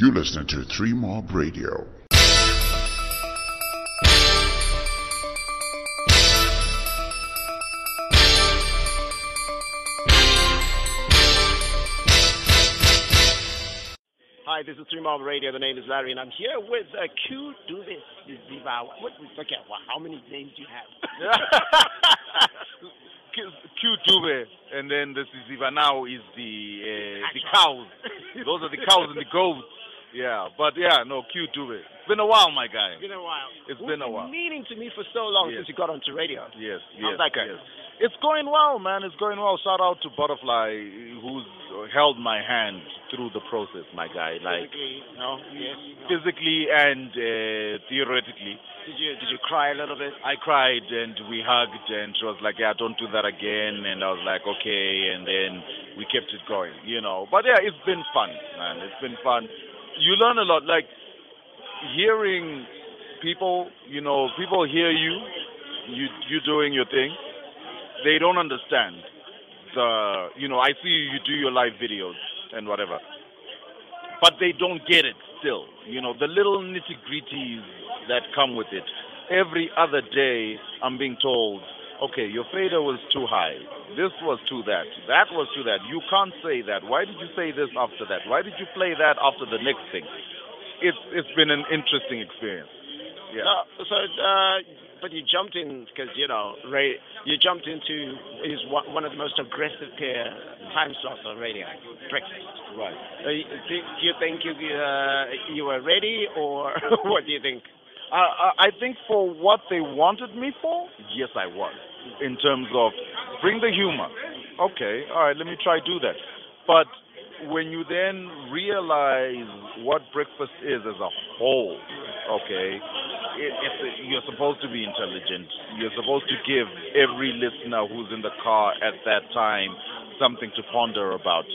You listening to Three Mob Radio. Hi, this is Three Mob Radio. The name is Larry, and I'm here with uh, Q Duvis Ziva. What? Okay, well, how many names do you have? Q, Q Dube, and then the Ziva now is the uh, the cows. Those are the cows and the goats. Yeah, but yeah, no Q Dube. it. It's been a while, my guy. It's been a while. It's been a while. meaning to me for so long Yes. since you got onto radio. Yes, How's yes, that going? yes. It's going well, man. It's going well. Shout out to Butterfly, who's held my hand through the process, my guy. Like Physically, no, yes. no. physically and uh, theoretically. Did you did you cry a little bit? I cried and we hugged and she was like, yeah, don't do that again. And I was like, okay. And then we kept it going, you know. But yeah, it's been fun, man. It's been fun. You learn a lot. Like hearing people, you know, people hear you, you you doing your thing. They don't understand the, you know, I see you do your live videos and whatever, but they don't get it still. You know, the little nitty gritties that come with it. Every other day, I'm being told, okay, your fader was too high. This was too that. That was too that. You can't say that. Why did you say this after that? Why did you play that after the next thing? It's it's been an interesting experience. Yeah. So, so uh, but you jumped in because you know, Ray, you jumped into is one of the most aggressive peer time slots on radio, breakfast. Right. Uh, do, do you think you uh, you were ready, or what do you think? I, I think for what they wanted me for, yes, I was. In terms of bring the humor. Okay, all right, let me try do that. But when you then realize what breakfast is as a whole, okay, it, it's you're supposed to be intelligent. You're supposed to give every listener who's in the car at that time something to ponder about.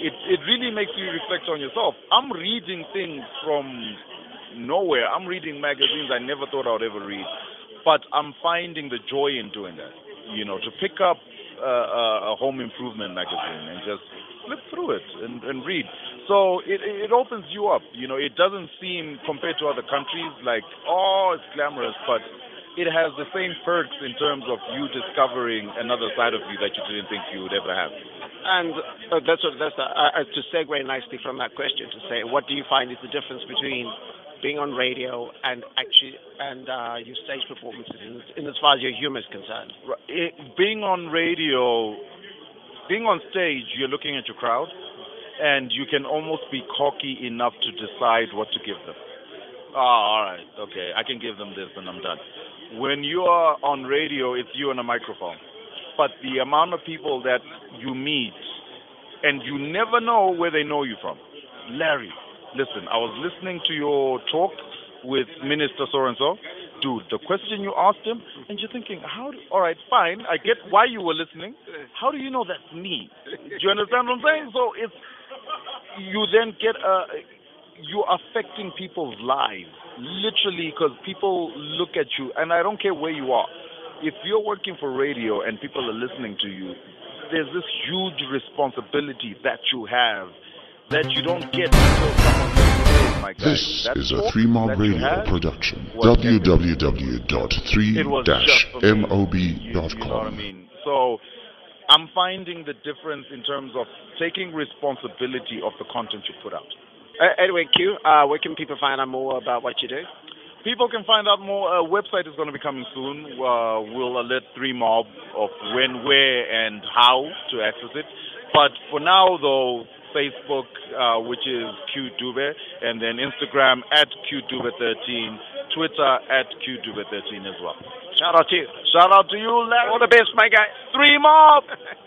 It it really makes you reflect on yourself. I'm reading things from nowhere. I'm reading magazines I never thought I'd ever read, but I'm finding the joy in doing that. You know, to pick up uh, a, a home improvement magazine and just flip through it and, and read. So it it opens you up. You know, it doesn't seem compared to other countries like oh it's glamorous, but it has the same perks in terms of you discovering another side of you that you didn't think you would ever have. And uh, that's what that's uh, uh, to segue nicely from that question to say, what do you find is the difference between being on radio and actually and uh, your stage performances in, in as far as your humor is concerned? It, being on radio, being on stage, you're looking at your crowd, and you can almost be cocky enough to decide what to give them. Oh, all right, okay, I can give them this, and I'm done. When you are on radio, it's you and a microphone. But the amount of people that you meet, and you never know where they know you from. Larry, listen, I was listening to your talk with Minister so and so. Dude, the question you asked him, and you're thinking, how? Do, all right, fine, I get why you were listening. How do you know that's me? Do you understand what I'm saying? So it's you then get a you're affecting people's lives literally because people look at you, and I don't care where you are. If you're working for radio and people are listening to you, there's this huge responsibility that you have that you don't get until someone says, "Hey, my guy, This that is a Three Mob Radio had production. was epic." It was just for me. You, you know what I www.3-mob.com. mean? So I'm finding the difference in terms of taking responsibility of the content you put out. Uh, anyway, Q, uh, where can people find out more about what you do? People can find out more. A website is going to be coming soon. Uh, we'll alert three mob of when, where, and how to access it. But for now, though, Facebook, uh, which is Q Dube, and then Instagram at Q Dube13, Twitter at Q Dube13 as well. Shout out to you. Shout out to you, Larry. All the best, my guy. Three mob.